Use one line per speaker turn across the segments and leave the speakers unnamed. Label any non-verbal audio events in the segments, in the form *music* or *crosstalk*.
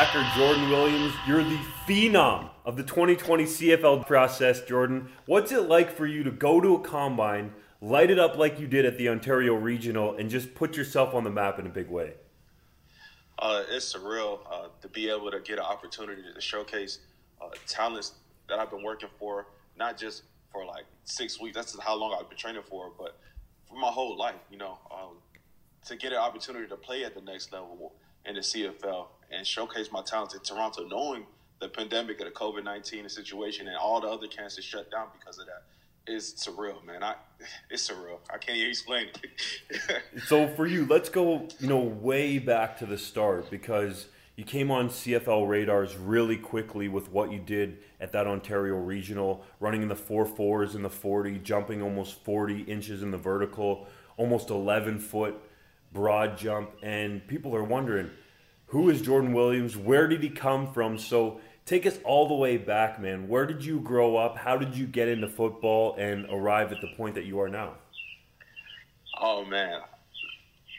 Linebacker Jordan Williams. You're the phenom of the 2020 CFL process, Jordan. What's it like for you to go to a combine, light it up like you did at the Ontario Regional, and just put yourself on the map in a big way?
Uh, it's surreal uh, to be able to get an opportunity to showcase uh, talents that I've been working for, not just for like six weeks. That's how long I've been training for, but for my whole life. You know, um, to get an opportunity to play at the next level in the CFL and showcase my talents in Toronto, knowing the pandemic of the COVID nineteen situation and all the other camps shut down because of that is surreal, man. I *laughs* it's surreal. I can't even explain it. *laughs*
so for you, let's go, you know, way back to the start because you came on CFL radars really quickly with what you did at that Ontario regional, running in the four fours in the forty, jumping almost forty inches in the vertical, almost eleven foot broad jump, and people are wondering who is Jordan Williams? Where did he come from? So take us all the way back, man. Where did you grow up? How did you get into football and arrive at the point that you are now?
Oh man,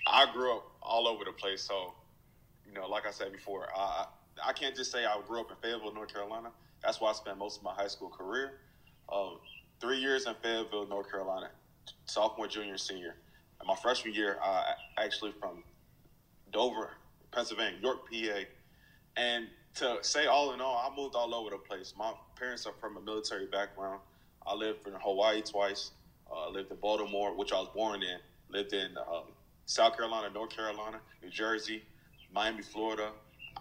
I grew up all over the place. So, you know, like I said before, I I can't just say I grew up in Fayetteville, North Carolina. That's where I spent most of my high school career. Um, three years in Fayetteville, North Carolina, sophomore, junior, senior. And my freshman year, I actually from Dover, Pennsylvania, York, PA. And to say all in all, I moved all over the place. My parents are from a military background. I lived in Hawaii twice. Uh, lived in Baltimore, which I was born in. Lived in um, South Carolina, North Carolina, New Jersey, Miami, Florida.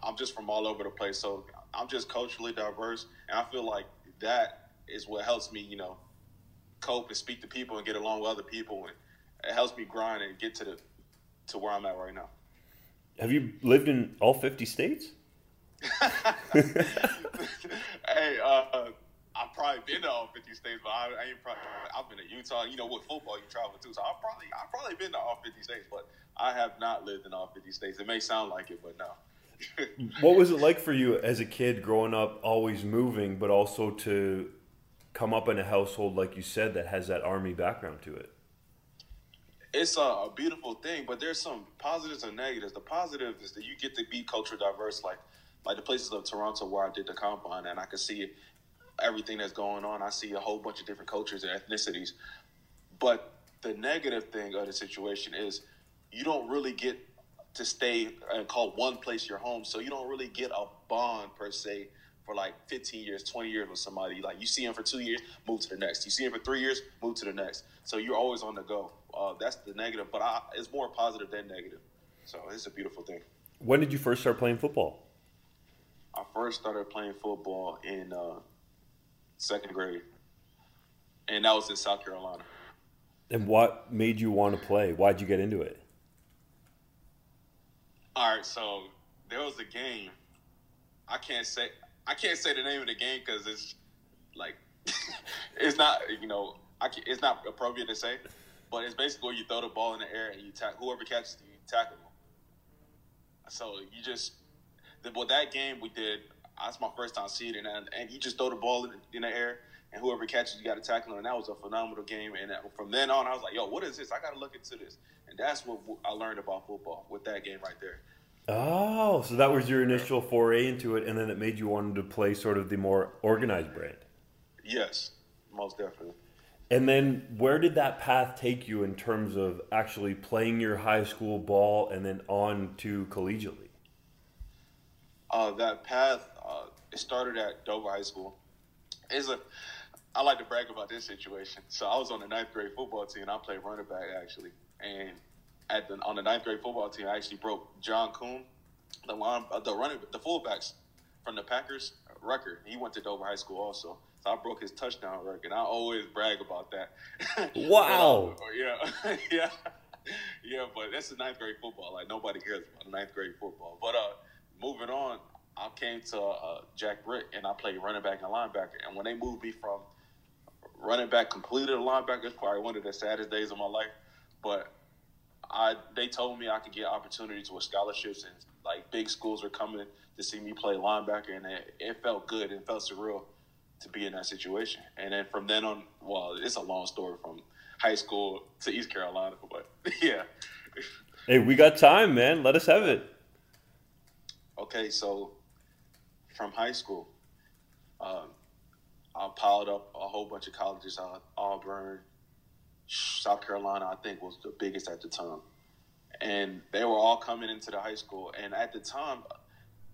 I'm just from all over the place. So I'm just culturally diverse. And I feel like that is what helps me, you know, cope and speak to people and get along with other people. And it helps me grind and get to the to where I'm at right now.
Have you lived in all 50 states? *laughs*
hey, uh, I've probably been to all 50 states, but I, I, ain't probably. I've been to Utah. You know, with football, you travel too, so I've probably I've probably been to all 50 states, but I have not lived in all 50 states. It may sound like it, but no. *laughs*
what was it like for you as a kid growing up, always moving, but also to come up in a household like you said that has that army background to it?
It's a, a, beautiful thing, but there's some positives and negatives. The positive is that you get to be culture diverse, like like the places of Toronto where I did the combine, and I could see everything that's going on. I see a whole bunch of different cultures and ethnicities. But the negative thing of the situation is you don't really get to stay and call one place your home, so you don't really get a bond per se for like 15 years, 20 years with somebody. Like you see him for two years, move to the next. You see him for three years, move to the next. So you're always on the go. Uh, that's the negative, but I, it's more positive than negative. So it's a beautiful thing.
When did you first start playing football?
I first started playing football in uh, second grade, and that was in South Carolina.
And what made you want to play? Why'd you get into it?
All right, so there was a game. I can't say I can't say the name of the game because it's like *laughs* it's not you know can, it's not appropriate to say, but it's basically you throw the ball in the air and you tack whoever catches it, you tackle them. So you just well that game we did. That's my first time seeing it, and, and you just throw the ball in, in the air, and whoever catches you got to tackle, them. and that was a phenomenal game. And uh, from then on, I was like, "Yo, what is this? I got to look into this." And that's what I learned about football with that game right there.
Oh, so that was your initial foray into it, and then it made you want to play sort of the more organized brand.
Yes, most definitely.
And then where did that path take you in terms of actually playing your high school ball and then on to collegiately?
Uh, that path, uh, it started at Dover High School. It's a, I like to brag about this situation. So I was on the ninth grade football team. I played running back actually, and at the on the ninth grade football team, I actually broke John Kuhn, the line, uh, the running, the fullbacks from the Packers record. He went to Dover High School also. So I broke his touchdown record. I always brag about that. *laughs*
Wow. *laughs*
yeah, *laughs* yeah, yeah. But that's the ninth grade football. Like nobody cares about ninth grade football. But uh, moving on, I came to uh, Jack Britt and I played running back and linebacker. And when they moved me from running back completed a linebacker, it's probably one of the saddest days of my life. But I they told me I could get opportunities with scholarships and like big schools were coming to see me play linebacker, and it, it felt good and felt surreal to be in that situation. And then from then on, well, it's a long story from high school to East Carolina, *laughs* but yeah.
Hey, we got time, man. Let us have it.
Okay, so from high school, um, I piled up a whole bunch of colleges. Uh, Auburn, South Carolina, I think was the biggest at the time, and they were all coming into the high school. And at the time,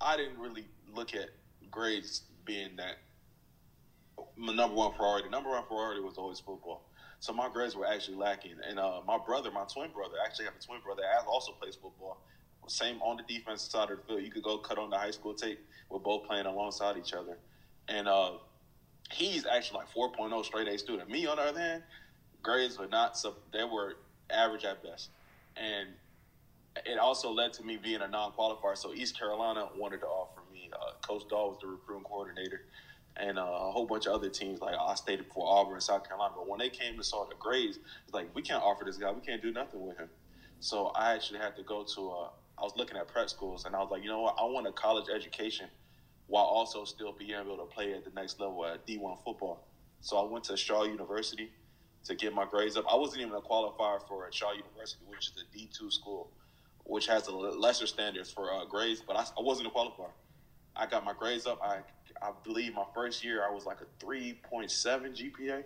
I didn't really look at grades being that my number one priority. Number one priority was always football. So my grades were actually lacking. And uh, my brother, my twin brother, I actually have a twin brother that also plays football. Same on the defensive side of the field. You could go cut on the high school tape. We're both playing alongside each other. And uh, he's actually like 4.0 straight A student. Me, on the other hand, grades were not, so they were average at best. And it also led to me being a non-qualifier. So East Carolina wanted to offer me. Uh, Coach Dahl was the recruiting coordinator and uh, a whole bunch of other teams like I stated before Auburn and South Carolina. But when they came to saw the grades, it's like we can't offer this guy. We can't do nothing with him. So I actually had to go to. Uh, I was looking at prep schools, and I was like, you know what? I want a college education while also still being able to play at the next level at D1 football. So I went to Shaw University to get my grades up. I wasn't even a qualifier for Shaw University, which is a D2 school, which has a lesser standards for uh, grades, but I, I wasn't a qualifier. I got my grades up. I I believe my first year I was like a 3.7 GPA,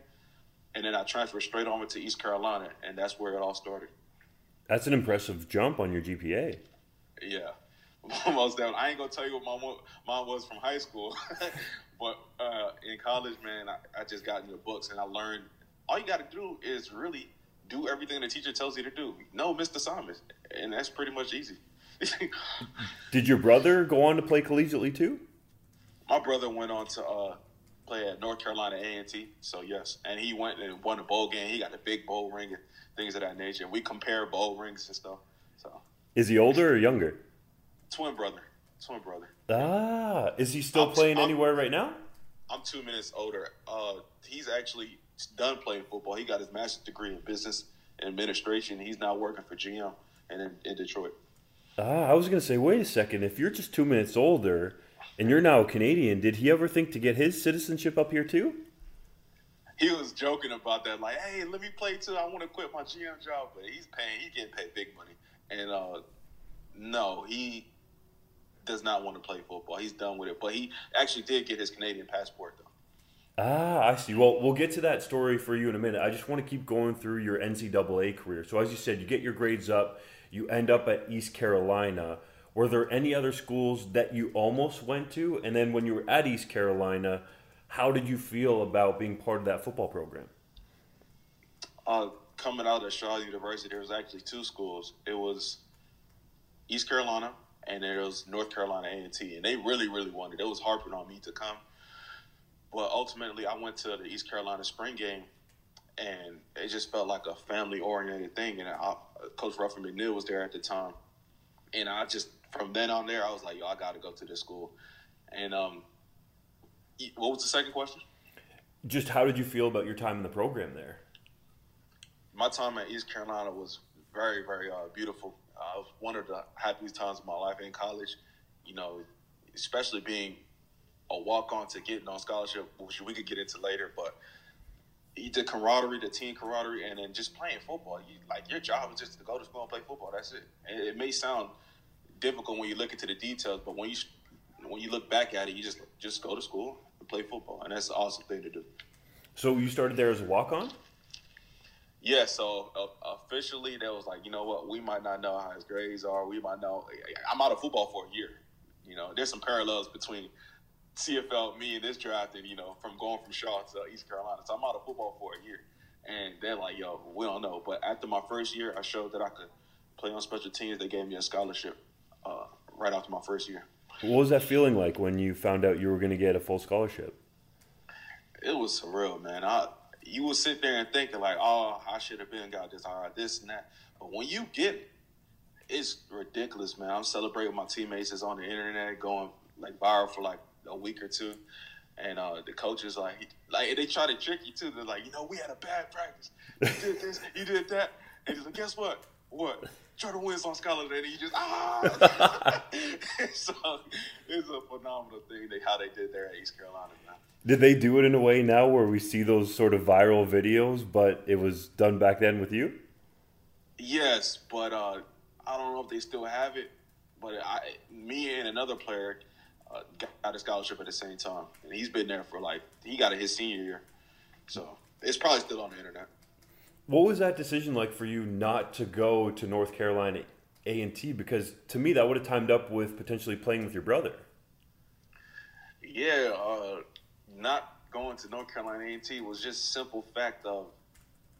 and then I transferred straight over to East Carolina, and that's where it all started.
That's an impressive jump on your GPA.
Yeah, *laughs* most down. I ain't gonna tell you what mom mom was from high school, *laughs* but uh, in college, man, I, I just got in the books and I learned all you got to do is really do everything the teacher tells you to do. No, Mr. Simons, and that's pretty much easy. *laughs*
Did your brother go on to play collegiately too?
My brother went on to uh, play at North Carolina A and T. So yes, and he went and won a bowl game. He got a big bowl ring and things of that nature. We compare bowl rings and stuff. So
is he older or younger?
Twin brother. Twin brother.
Ah, is he still I'm, playing I'm, anywhere right now?
I'm two minutes older. Uh, he's actually done playing football. He got his master's degree in business administration. He's now working for GM and in, in Detroit.
Ah, I was gonna say, wait a second. If you're just two minutes older and you're now a Canadian, did he ever think to get his citizenship up here too?
He was joking about that, like, "Hey, let me play too. I want to quit my GM job, but he's paying. He's getting paid big money." And uh, no, he does not want to play football. He's done with it. But he actually did get his Canadian passport though.
Ah, I see. Well, we'll get to that story for you in a minute. I just want to keep going through your NCAA career. So, as you said, you get your grades up, you end up at East Carolina. Were there any other schools that you almost went to? And then when you were at East Carolina, how did you feel about being part of that football program?
Uh, coming out of Shaw University, there was actually two schools. It was East Carolina and there was North Carolina A&T, and they really, really wanted. It was harping on me to come, but ultimately, I went to the East Carolina spring game, and it just felt like a family-oriented thing. And I, Coach Ruffin McNeill was there at the time, and I just from then on there, I was like, yo, I got to go to this school. And um, what was the second question?
Just how did you feel about your time in the program there?
My time at East Carolina was very, very uh, beautiful. Uh, one of the happiest times of my life in college. You know, especially being a walk on to getting on scholarship, which we could get into later. But the camaraderie, the team camaraderie, and then just playing football. You, like your job is just to go to school and play football. That's it. And it may sound difficult when you look into the details, but when you when you look back at it, you just just go to school and play football, and that's an awesome thing to do.
So you started there as a walk on.
Yeah, so uh, officially, that was like, you know what, we might not know how his grades are. We might know. I'm out of football for a year. You know, there's some parallels between CFL, me and this draft, and you know, from going from Shaw to East Carolina. So I'm out of football for a year, and they're like, "Yo, we don't know." But after my first year, I showed that I could play on special teams. They gave me a scholarship uh, right after my first year.
What was that feeling like when you found out you were going to get a full scholarship?
It was surreal, man. I you would sit there and thinking like, "Oh, I should have been got this, all right, this and that." But when you get it, it's ridiculous, man. I'm celebrating my teammates. It's on the internet, going like viral for like a week or two. And uh, the coach coaches like like they try to trick you too. They're like, you know, we had a bad practice. You did this, you did that, and he's like, guess what? What? Jordan wins on scholarship, and he just ah. *laughs* so it's a phenomenal thing they, how they did there at East Carolina. Man.
Did they do it in a way now where we see those sort of viral videos, but it was done back then with you?
Yes, but uh, I don't know if they still have it. But I, me and another player uh, got a scholarship at the same time, and he's been there for like he got it his senior year, so it's probably still on the internet.
What was that decision like for you not to go to North Carolina A and T? Because to me, that would have timed up with potentially playing with your brother.
Yeah, uh, not going to North Carolina A and T was just simple fact of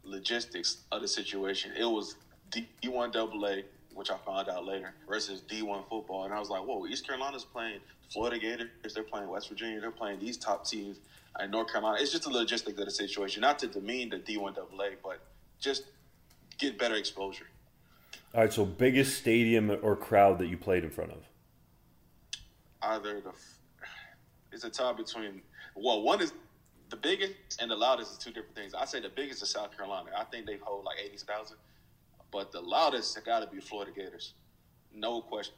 logistics of the situation. It was D one double A which I found out later, versus D1 football. And I was like, whoa, East Carolina's playing Florida Gators, they're playing West Virginia, they're playing these top teams in North Carolina. It's just a logistic of the situation, not to demean the D1 AA, but just get better exposure.
All right, so biggest stadium or crowd that you played in front of?
Either the, it's a tie between, well, one is the biggest and the loudest is two different things. I say the biggest is South Carolina. I think they hold like 80,000. But the loudest got to be Florida Gators, no question.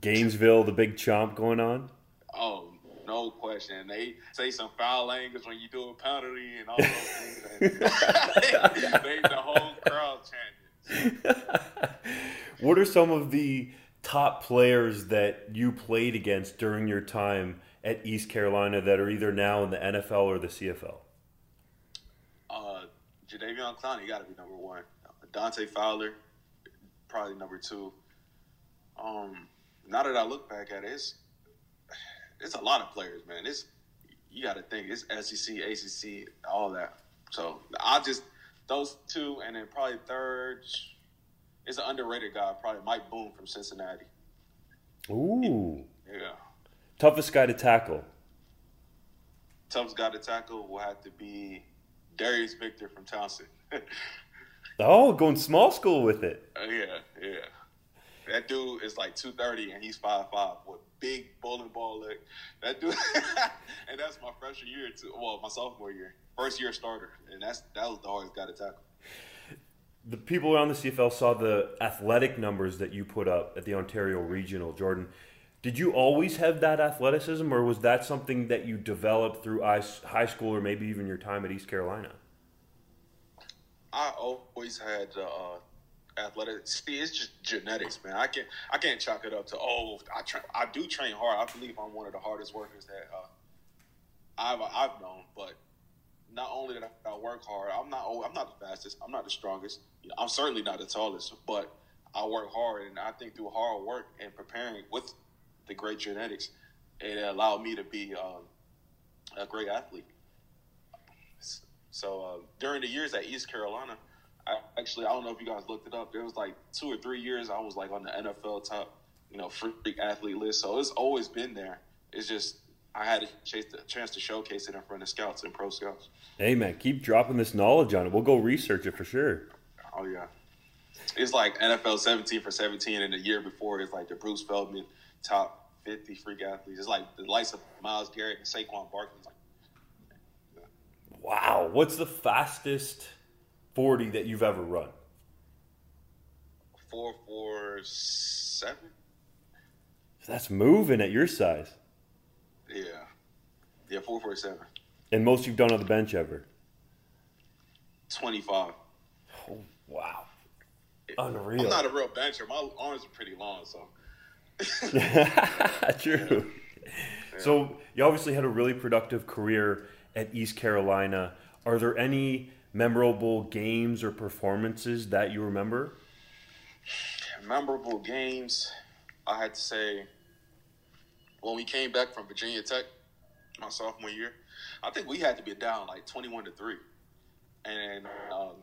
Gainesville, the big chomp going on.
Oh, no question. They say some foul language when you do a penalty and all those things. *laughs* they, the whole crowd chanting.
what are some of the top players that you played against during your time at East Carolina that are either now in the NFL or the CFL?
Uh, Jadeveon Clowney got to be number one. Dante Fowler, probably number two. Um, now that I look back at it, it's it's a lot of players, man. It's you got to think it's SEC, ACC, all that. So I just those two, and then probably third is an underrated guy, probably Mike Boone from Cincinnati.
Ooh,
yeah.
Toughest guy to tackle.
Toughest guy to tackle will have to be Darius Victor from Towson. *laughs*
Oh, going small school with it.
Uh, yeah, yeah. That dude is like two thirty and he's five five with big bowling ball leg. That dude, *laughs* and that's my freshman year too. Well, my sophomore year, first year starter, and that's that was the hardest guy to tackle.
The people around the CFL saw the athletic numbers that you put up at the Ontario Regional, Jordan. Did you always have that athleticism, or was that something that you developed through high school, or maybe even your time at East Carolina?
I always had uh, athletic. See, it's just genetics, man. I can't I can't chalk it up to oh I tra- I do train hard. I believe I'm one of the hardest workers that uh, I've I've known. But not only that I work hard, I'm not I'm not the fastest. I'm not the strongest. I'm certainly not the tallest. But I work hard, and I think through hard work and preparing with the great genetics, it allowed me to be um, a great athlete. So uh, during the years at East Carolina, I actually I don't know if you guys looked it up. There was like two or three years I was like on the NFL top, you know, freak athlete list. So it's always been there. It's just I had a chance to showcase it in front of scouts and pro scouts.
Hey man, keep dropping this knowledge on it. We'll go research it for sure.
Oh yeah. it's like NFL 17 for 17, and the year before it's like the Bruce Feldman top 50 freak athletes. It's like the likes of Myles Garrett and Saquon Barkley.
Wow, what's the fastest 40 that you've ever run?
Four four seven.
That's moving at your size.
Yeah, yeah, four four seven.
And most you've done on the bench ever.
Twenty five.
Oh, wow. Unreal.
I'm not a real bencher. My arms are pretty long, so. *laughs*
True. *laughs* Yeah. So you obviously had a really productive career at East Carolina. Are there any memorable games or performances that you remember?
Memorable games, I had to say, when we came back from Virginia Tech, my sophomore year, I think we had to be down like twenty-one to three, and um,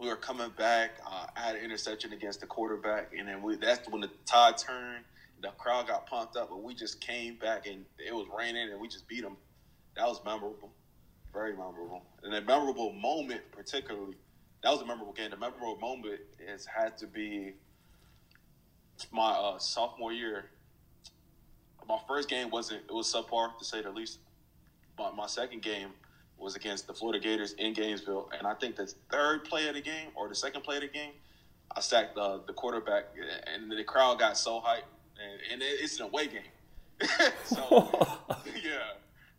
we were coming back. Uh, I had an interception against the quarterback, and then we, that's when the tide turned. The crowd got pumped up, but we just came back, and it was raining, and we just beat them. That was memorable, very memorable, and a memorable moment, particularly. That was a memorable game. The memorable moment has had to be my uh, sophomore year. My first game wasn't it was subpar to say the least. But my second game was against the Florida Gators in Gainesville, and I think the third play of the game or the second play of the game, I sacked the, the quarterback, and the crowd got so hyped, and, and it's an away game. *laughs* so *laughs* yeah,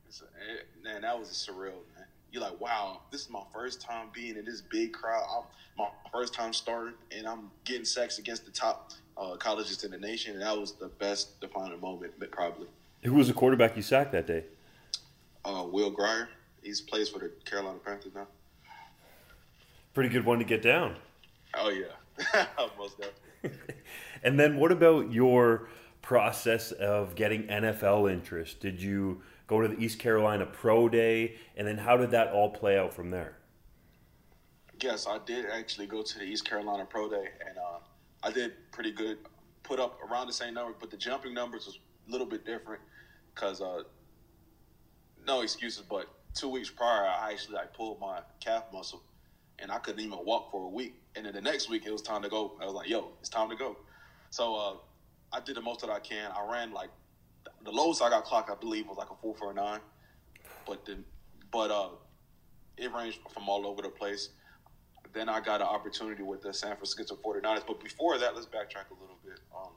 it, man, that was surreal, man. You're like, wow, this is my first time being in this big crowd. I'm, my first time starting, and I'm getting sacks against the top uh, colleges in the nation, and that was the best defining moment, probably.
Who was the quarterback you sacked that day?
Uh, Will Grier. He's plays for the Carolina Panthers now.
Pretty good one to get down.
Oh yeah, *laughs* most definitely. *laughs*
and then, what about your process of getting NFL interest? Did you go to the East Carolina Pro Day, and then how did that all play out from there?
Yes, I did actually go to the East Carolina Pro Day, and uh, I did pretty good. Put up around the same number, but the jumping numbers was a little bit different because uh, no excuses, but two weeks prior, I actually like pulled my calf muscle, and I couldn't even walk for a week. And then the next week, it was time to go. I was like, "Yo, it's time to go." So uh, I did the most that I can. I ran like the lowest I got clocked, I believe, was like a four four nine, but then, but uh, it ranged from all over the place. Then I got an opportunity with the San Francisco 49ers. But before that, let's backtrack a little bit. Um,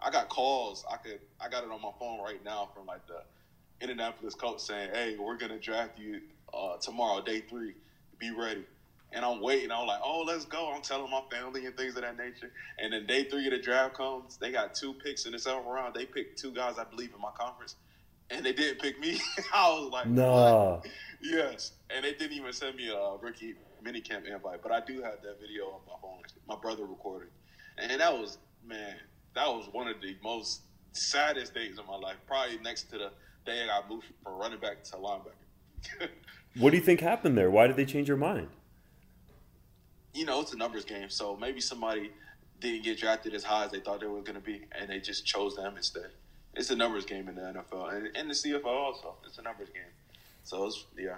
I got calls. I could I got it on my phone right now from like the Indianapolis coach saying, "Hey, we're gonna draft you uh, tomorrow, day three. Be ready." And I'm waiting. I'm like, "Oh, let's go." I'm telling my family and things of that nature. And then day three of the draft comes. They got two picks in the seventh round. They picked two guys, I believe, in my conference, and they didn't pick me. *laughs* I was like,
"No."
What? Yes, and they didn't even send me a rookie minicamp invite. But I do have that video on my phone. My brother recorded, and that was man, that was one of the most saddest days of my life. Probably next to the day I got moved from running back to linebacker. *laughs*
what do you think happened there? Why did they change your mind?
You know, it's a numbers game, so maybe somebody didn't get drafted as high as they thought they were going to be, and they just chose them instead. It's a numbers game in the NFL and, and the CFL also. It's a numbers game. So it's yeah.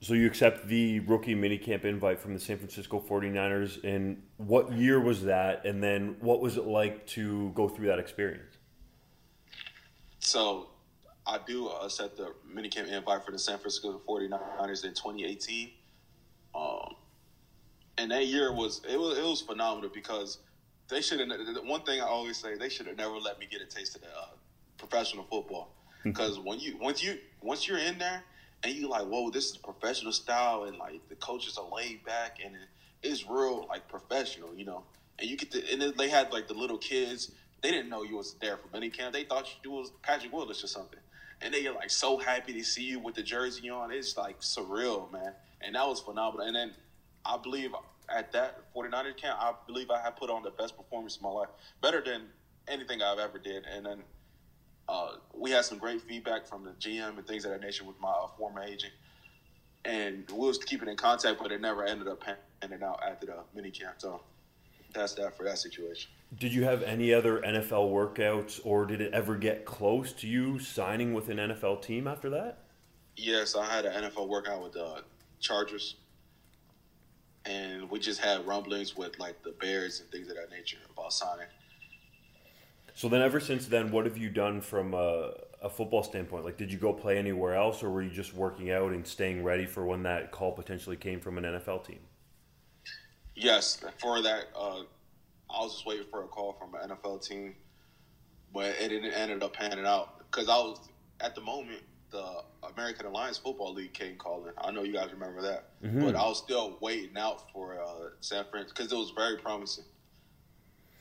So you accept the rookie minicamp invite from the San Francisco 49ers and what year was that and then what was it like to go through that experience?
So I do accept the minicamp invite for the San Francisco 49ers in 2018. Um, and that year was it was it was phenomenal because they should have. One thing I always say, they should have never let me get a taste of the uh, professional football because when you once you once you're in there and you like, whoa, this is professional style, and like the coaches are laid back and it's real like professional, you know. And you get to, and they had like the little kids. They didn't know you was there for minicamp. They thought you was Patrick Willis or something and they are like so happy to see you with the jersey on. It's like surreal, man. And that was phenomenal. And then I believe at that 49er camp, I believe I had put on the best performance of my life, better than anything I've ever did. And then uh, we had some great feedback from the GM and things of that nature with my uh, former agent. And we was keeping in contact, but it never ended up panning out after the mini camp. So that's that for that situation.
Did you have any other NFL workouts, or did it ever get close to you signing with an NFL team after that?
Yes, I had an NFL workout with the Chargers. And we just had rumblings with like the Bears and things of that nature about signing.
So then, ever since then, what have you done from a, a, football standpoint? Like, did you go play anywhere else, or were you just working out and staying ready for when that call potentially came from an NFL team?
Yes, for that, uh, I was just waiting for a call from an NFL team, but it didn't ended up panning out because I was at the moment the American Alliance Football League came calling. I know you guys remember that, mm-hmm. but I was still waiting out for uh, San Fran because it was very promising.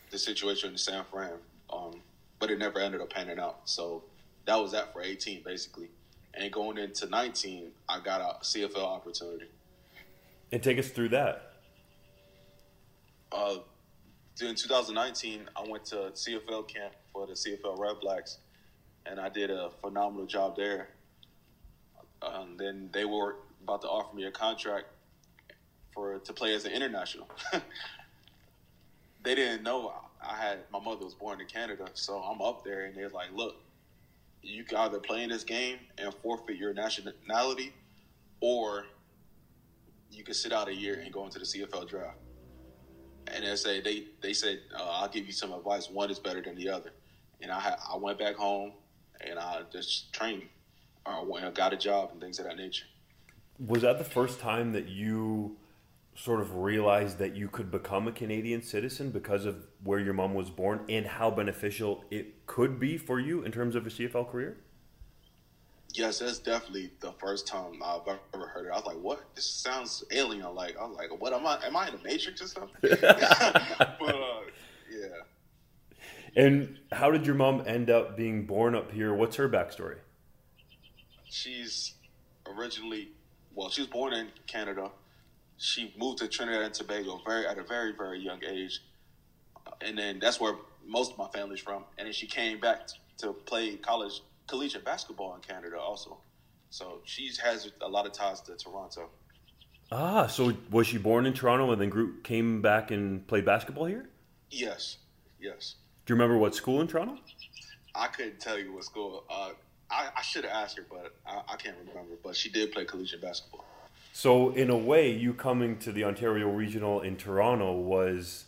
The situation in San Fran, um, but it never ended up panning out. So that was that for 18 basically, and going into 19, I got a CFL opportunity.
And take us through that.
Uh, in 2019, I went to CFL camp for the CFL Redblacks, and I did a phenomenal job there. Um, then they were about to offer me a contract for to play as an international. *laughs* they didn't know I had my mother was born in Canada, so I'm up there, and they're like, "Look, you can either play in this game and forfeit your nationality, or you can sit out a year and go into the CFL draft." And they say they they said, uh, "I'll give you some advice. One is better than the other." And I I went back home and I just trained uh, got a job and things of that nature.
Was that the first time that you sort of realized that you could become a Canadian citizen because of where your mom was born and how beneficial it could be for you in terms of a CFL career?
Yes, that's definitely the first time I've ever heard it. I was like, "What? This sounds alien." Like, I was like, "What am I? Am I in the Matrix or something?" *laughs* *laughs* but uh, yeah.
And how did your mom end up being born up here? What's her backstory?
She's originally well, she was born in Canada. She moved to Trinidad and Tobago very at a very very young age, and then that's where most of my family's from. And then she came back to play college collegiate basketball in Canada also. So she has a lot of ties to Toronto.
Ah, so was she born in Toronto and then grew, came back and played basketball here?
Yes, yes.
Do you remember what school in Toronto?
I couldn't tell you what school. Uh, I, I should have asked her, but I, I can't remember. But she did play collegiate basketball.
So in a way, you coming to the Ontario Regional in Toronto was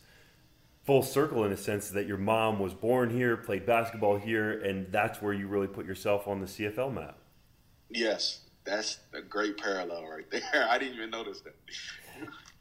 full circle in a sense that your mom was born here, played basketball here, and that's where you really put yourself on the CFL map.
Yes, that's a great parallel right *laughs* there. I didn't even notice that.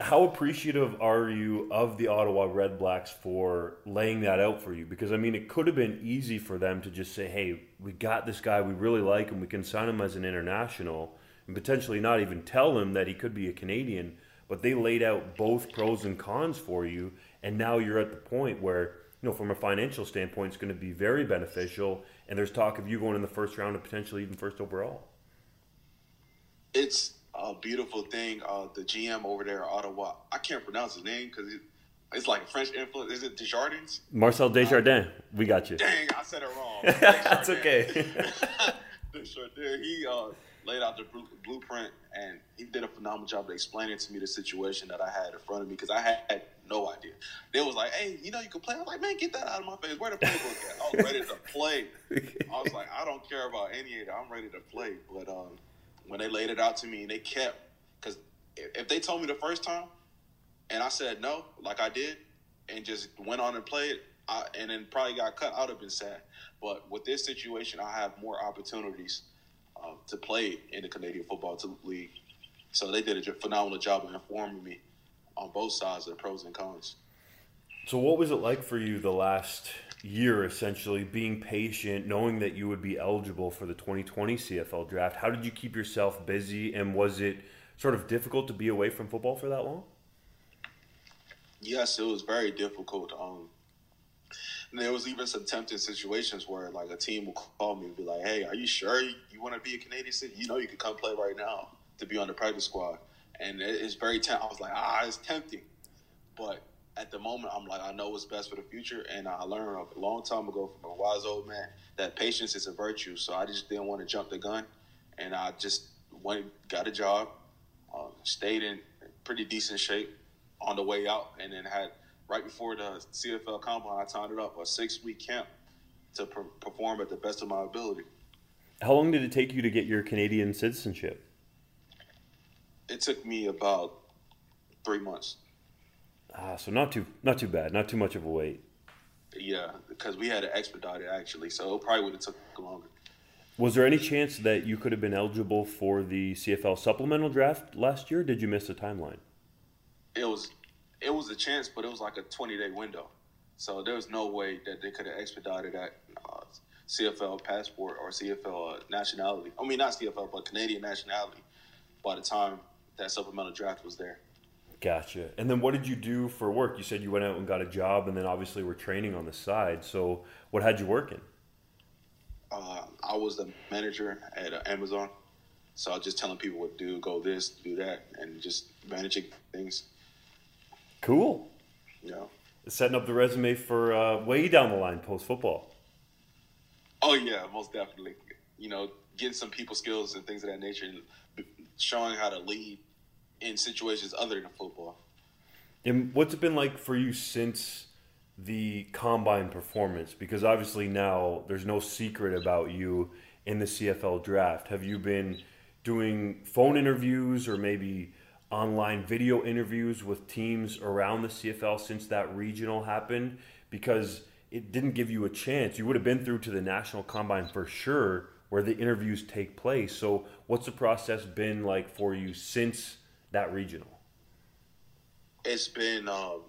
How appreciative are you of the Ottawa Redblacks for laying that out for you? Because I mean, it could have been easy for them to just say, "Hey, we got this guy, we really like him, we can sign him as an international," and potentially not even tell him that he could be a Canadian. But they laid out both pros and cons for you, and now you're at the point where, you know, from a financial standpoint, it's going to be very beneficial. And there's talk of you going in the first round and potentially even first overall.
It's a beautiful thing. Uh, the GM over there, Ottawa, I can't pronounce his name because it, it's like French influence. Is it Desjardins?
Marcel Desjardins. Uh, we got you.
Dang, I said it wrong. *laughs*
That's okay. *laughs* *laughs*
Desjardins. He uh, laid out the blueprint and he did a phenomenal job of explaining to me the situation that I had in front of me because I had no idea. They was like, "Hey, you know you can play." I was like, "Man, get that out of my face. Where the playbook at?" I was ready to play. I was like, "I don't care about any of that. I'm ready to play." But um, when they laid it out to me and they kept because if they told me the first time and I said no, like I did, and just went on and played, I, and then probably got cut, I would have been sad. But with this situation, I have more opportunities uh, to play in the Canadian Football League. So they did a phenomenal job of informing me on both sides of the pros and cons.
So, what was it like for you the last year essentially being patient knowing that you would be eligible for the 2020 CFL draft. How did you keep yourself busy and was it sort of difficult to be away from football for that long?
Yes it was very difficult. Um, there was even some tempting situations where like a team will call me and be like hey are you sure you, want to be a canadian citizen? You know you can come play right now to be on the practice squad. And it's very tempting i was like ah it's tempting. But at the moment, I'm like, I know what's best for the future. And I learned a long time ago from a wise old man that patience is a virtue. So I just didn't want to jump the gun. And I just went, got a job, uh, stayed in pretty decent shape on the way out, and then had right before the CFL combine, I timed it up a six week camp to per- perform at the best of my ability.
How long did it take you to get your Canadian citizenship?
It took me about three months.
Ah, so not too not too bad, not too much of a wait.
Yeah, because we had to expedite it actually, so it probably would have took longer.
Was there any chance that you could have been eligible for the CFL supplemental draft last year? did you miss the timeline?
It was it was a chance, but it was like a twenty day window, so there was no way that they could have expedited that uh, CFL passport or CFL uh, nationality. I mean, not CFL, but Canadian nationality. By the time that supplemental draft was there.
Gotcha. And then what did you do for work? You said you went out and got a job, and then obviously were training on the side. So what had you working?
Uh, I was the manager at uh, Amazon, so I was just telling people what to do, go this, do that, and just managing things.
Cool.
Yeah.
Setting up the resume for uh, way down the line post football.
Oh yeah, most definitely. You know, getting some people skills and things of that nature, and showing how to lead in situations other than football.
And what's it been like for you since the combine performance? Because obviously now there's no secret about you in the CFL draft. Have you been doing phone interviews or maybe online video interviews with teams around the CFL since that regional happened? Because it didn't give you a chance. You would have been through to the national combine for sure where the interviews take place. So, what's the process been like for you since that regional?
It's been um,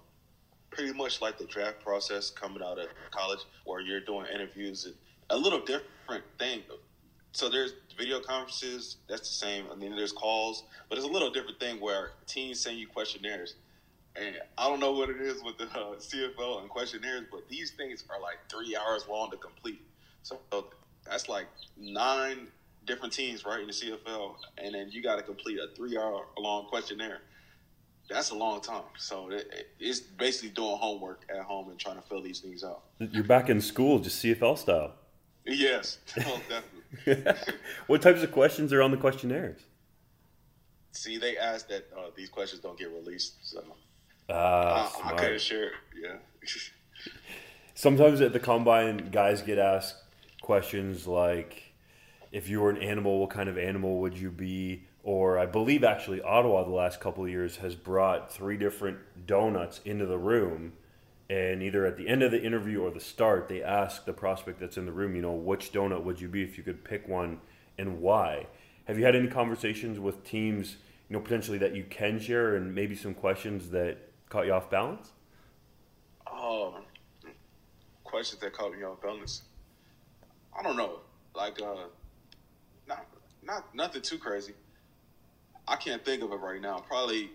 pretty much like the draft process coming out of college, where you're doing interviews. And a little different thing. So there's video conferences. That's the same. I mean, there's calls, but it's a little different thing where teams send you questionnaires. And I don't know what it is with the uh, CFL and questionnaires, but these things are like three hours long to complete. So that's like nine different teams, right, in the CFL, and then you got to complete a three-hour-long questionnaire. That's a long time. So it's basically doing homework at home and trying to fill these things out.
You're back in school, just CFL style.
Yes, *laughs* oh, definitely. *laughs*
what types of questions are on the questionnaires?
See, they ask that uh, these questions don't get released, so
uh,
I, I couldn't share. Yeah. *laughs*
Sometimes at the combine, guys get asked questions like, if you were an animal, what kind of animal would you be? Or I believe actually Ottawa the last couple of years has brought three different donuts into the room, and either at the end of the interview or the start, they ask the prospect that's in the room, you know, which donut would you be if you could pick one, and why? Have you had any conversations with teams, you know, potentially that you can share, and maybe some questions that caught you off balance?
Um, questions that caught me off balance. I don't know. Like, uh, not not nothing too crazy. I can't think of it right now. Probably,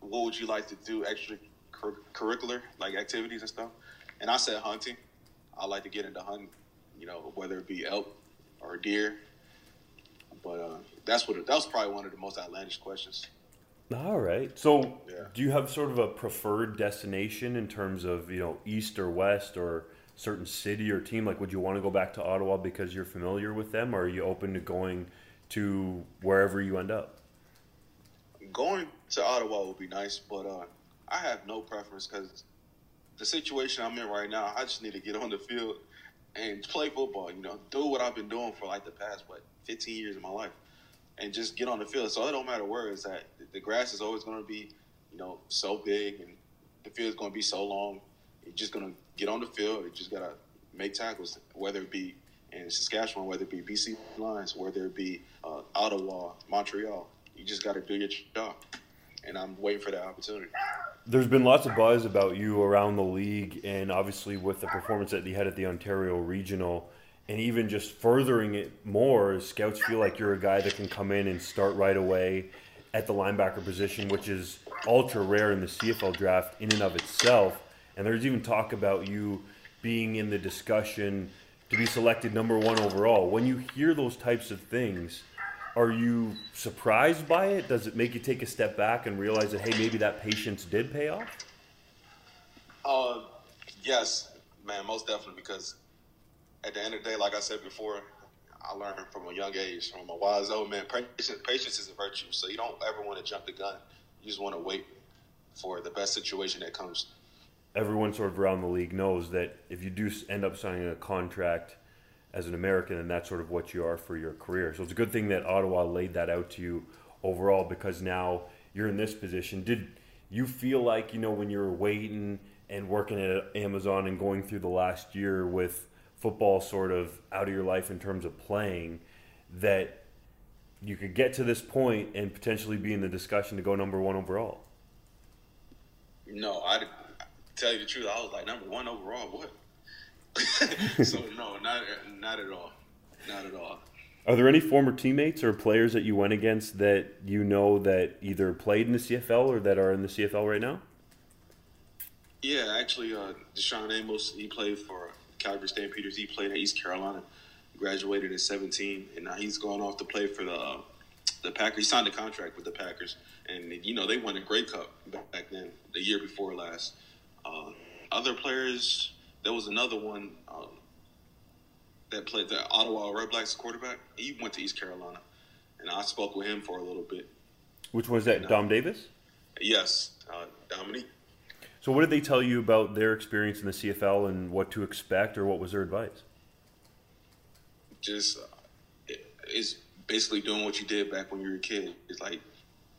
what would you like to do extra curricular like activities and stuff? And I said hunting. I like to get into hunting. You know, whether it be elk or deer. But uh, that's what that was probably one of the most outlandish questions.
All right. So, yeah. do you have sort of a preferred destination in terms of you know east or west or certain city or team? Like, would you want to go back to Ottawa because you're familiar with them, or are you open to going to wherever you end up?
Going to Ottawa would be nice, but uh, I have no preference because the situation I'm in right now, I just need to get on the field and play football. You know, do what I've been doing for like the past what 15 years of my life, and just get on the field. So it don't matter where it's at. The grass is always going to be, you know, so big, and the field is going to be so long. You're just going to get on the field. You just got to make tackles, whether it be in Saskatchewan, whether it be BC Lions, whether it be uh, Ottawa, Montreal. You just got to do your job. And I'm waiting for that opportunity.
There's been lots of buzz about you around the league, and obviously with the performance that you had at the Ontario Regional, and even just furthering it more, scouts feel like you're a guy that can come in and start right away at the linebacker position, which is ultra rare in the CFL draft in and of itself. And there's even talk about you being in the discussion to be selected number one overall. When you hear those types of things, are you surprised by it? Does it make you take a step back and realize that hey, maybe that patience did pay off?
Uh, yes, man, most definitely. Because at the end of the day, like I said before, I learned from a young age from a wise old man. Patience, patience is a virtue, so you don't ever want to jump the gun. You just want to wait for the best situation that comes
everyone sort of around the league knows that if you do end up signing a contract as an American, then that's sort of what you are for your career. So it's a good thing that Ottawa laid that out to you overall because now you're in this position. Did you feel like you know when you were waiting and working at Amazon and going through the last year with football sort of out of your life in terms of playing that you could get to this point and potentially be in the discussion to go number one overall?
No, I tell you the truth. I was like number one overall. What? *laughs* so no, not not at all, not at all.
Are there any former teammates or players that you went against that you know that either played in the CFL or that are in the CFL right now?
Yeah, actually, uh, Dashaun Amos, he played for Calgary Stampeders. He played at East Carolina, graduated at 17, and now he's going off to play for the uh, the Packers. He signed a contract with the Packers, and you know they won a Grey Cup back then, the year before last. Uh, other players, there was another one um, that played the Ottawa Redblacks quarterback. He went to East Carolina, and I spoke with him for a little bit.
Which was that, and, Dom Davis?
Yes, uh, Dominique.
So, what did they tell you about their experience in the CFL and what to expect, or what was their advice?
Just uh, it's basically doing what you did back when you were a kid. It's like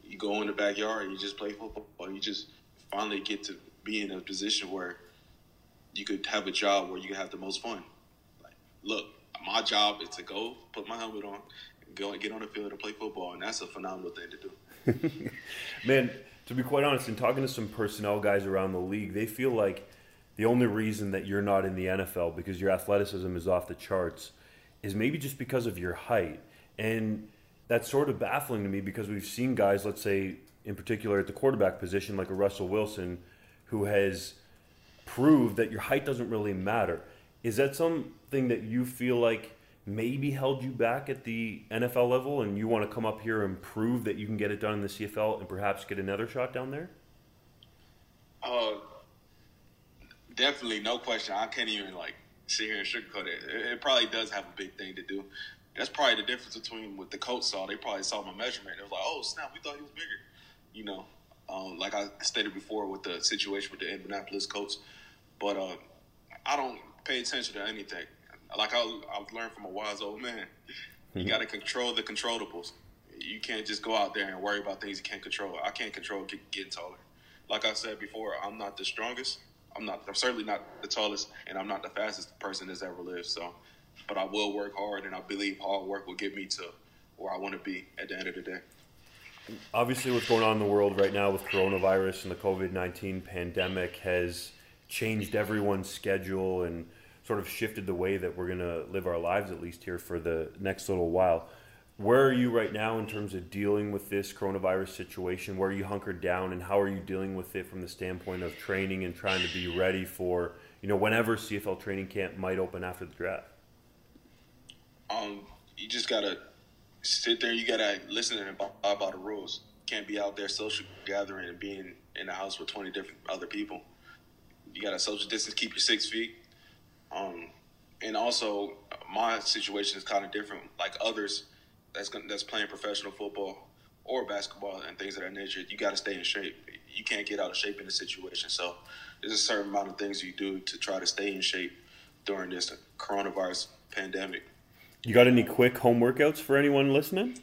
you go in the backyard and you just play football. You just finally get to be in a position where you could have a job where you can have the most fun. Like, look, my job is to go put my helmet on, go and get on the field and play football, and that's a phenomenal thing to
do. *laughs* Man to be quite honest, in talking to some personnel guys around the league, they feel like the only reason that you're not in the NFL because your athleticism is off the charts is maybe just because of your height. And that's sort of baffling to me because we've seen guys, let's say, in particular at the quarterback position, like a Russell Wilson, who has proved that your height doesn't really matter. Is that something that you feel like maybe held you back at the NFL level and you want to come up here and prove that you can get it done in the CFL and perhaps get another shot down there?
Uh, definitely, no question. I can't even like sit here and sugarcoat it. It, probably does have a big thing to do. That's probably the difference between what the coach saw. They probably saw my measurement. It was like, oh snap, we thought he was bigger. You know, um, like I stated before with the situation with the Indianapolis coach. But uh, I don't pay attention to anything like I, I've learned from a wise old man, you mm-hmm. got to control the controllables. You can't just go out there and worry about things you can't control. I can't control getting taller. Like I said before, I'm not the strongest. I'm not. I'm certainly not the tallest, and I'm not the fastest person that's ever lived. So, but I will work hard, and I believe hard work will get me to where I want to be at the end of the day.
Obviously, what's going on in the world right now with coronavirus and the COVID nineteen pandemic has changed everyone's schedule and sort of shifted the way that we're going to live our lives, at least here for the next little while. Where are you right now in terms of dealing with this coronavirus situation? Where are you hunkered down, and how are you dealing with it from the standpoint of training and trying to be ready for you know whenever CFL training camp might open after the draft?
Um, you just gotta sit there. You gotta listen and abide by the rules. Can't be out there social gathering and being in the house with twenty different other people. You gotta social distance, keep your six feet um, and also, my situation is kind of different. Like others, that's that's playing professional football or basketball and things of that nature. You got to stay in shape. You can't get out of shape in a situation. So there's a certain amount of things you do to try to stay in shape during this coronavirus pandemic.
You got any quick home workouts for anyone listening?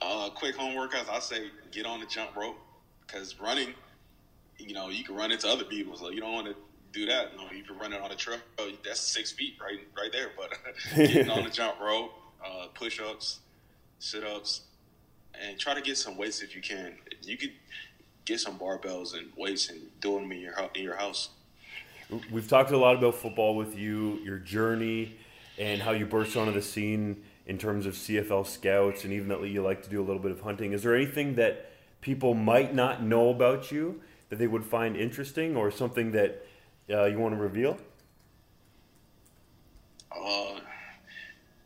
Uh, quick home workouts. I say get on the jump rope because running, you know, you can run into other people. So you don't want to do that. You know, you can run it on a trail. That's six feet right right there. But *laughs* getting on the jump rope, uh, push ups, sit ups, and try to get some weights if you can. You could get some barbells and weights and do them in your in your house.
We've talked a lot about football with you, your journey, and how you burst onto the scene in terms of CFL scouts, and even that you like to do a little bit of hunting. Is there anything that people might not know about you that they would find interesting, or something that uh, you want to reveal?
Uh,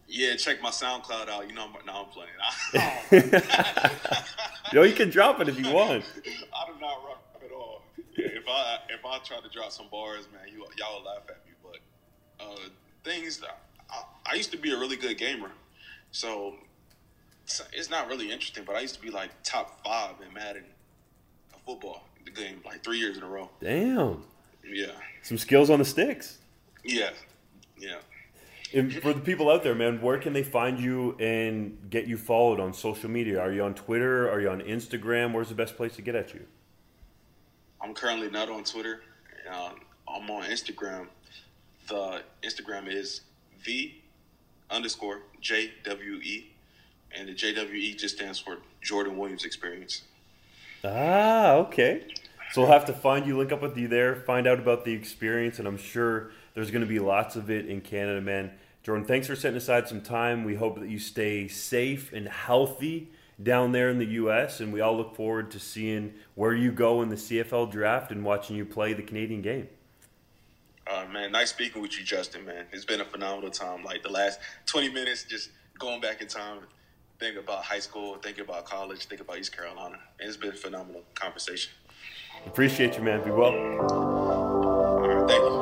yeah, check my SoundCloud out. You know, now I'm playing. *laughs* *laughs*
Yo, you can drop it if you want. *laughs*
I do not rock at all. If I if I try to drop some bars, man, you y'all will laugh at me. But uh, things, I, I used to be a really good gamer, so it's not really interesting. But I used to be like top five in Madden football, the game, like three years in a row.
Damn.
Yeah.
Some skills on the sticks.
Yeah. Yeah.
And for the people out there, man, where can they find you and get you followed on social media? Are you on Twitter? Are you on Instagram? Where's the best place to get at you?
I'm currently not on Twitter. Um, I'm on Instagram. The Instagram is V underscore JWE. And the JWE just stands for Jordan Williams Experience.
Ah, okay. So we'll have to find you, link up with you there, find out about the experience, and I'm sure there's going to be lots of it in Canada, man. Jordan, thanks for setting aside some time. We hope that you stay safe and healthy down there in the U.S., and we all look forward to seeing where you go in the CFL draft and watching you play the Canadian game.
Uh, man, nice speaking with you, Justin. Man, it's been a phenomenal time. Like the last 20 minutes, just going back in time, think about high school, think about college, think about East Carolina. And it's been a phenomenal conversation.
Appreciate you, man. Be well.
All right, thank you.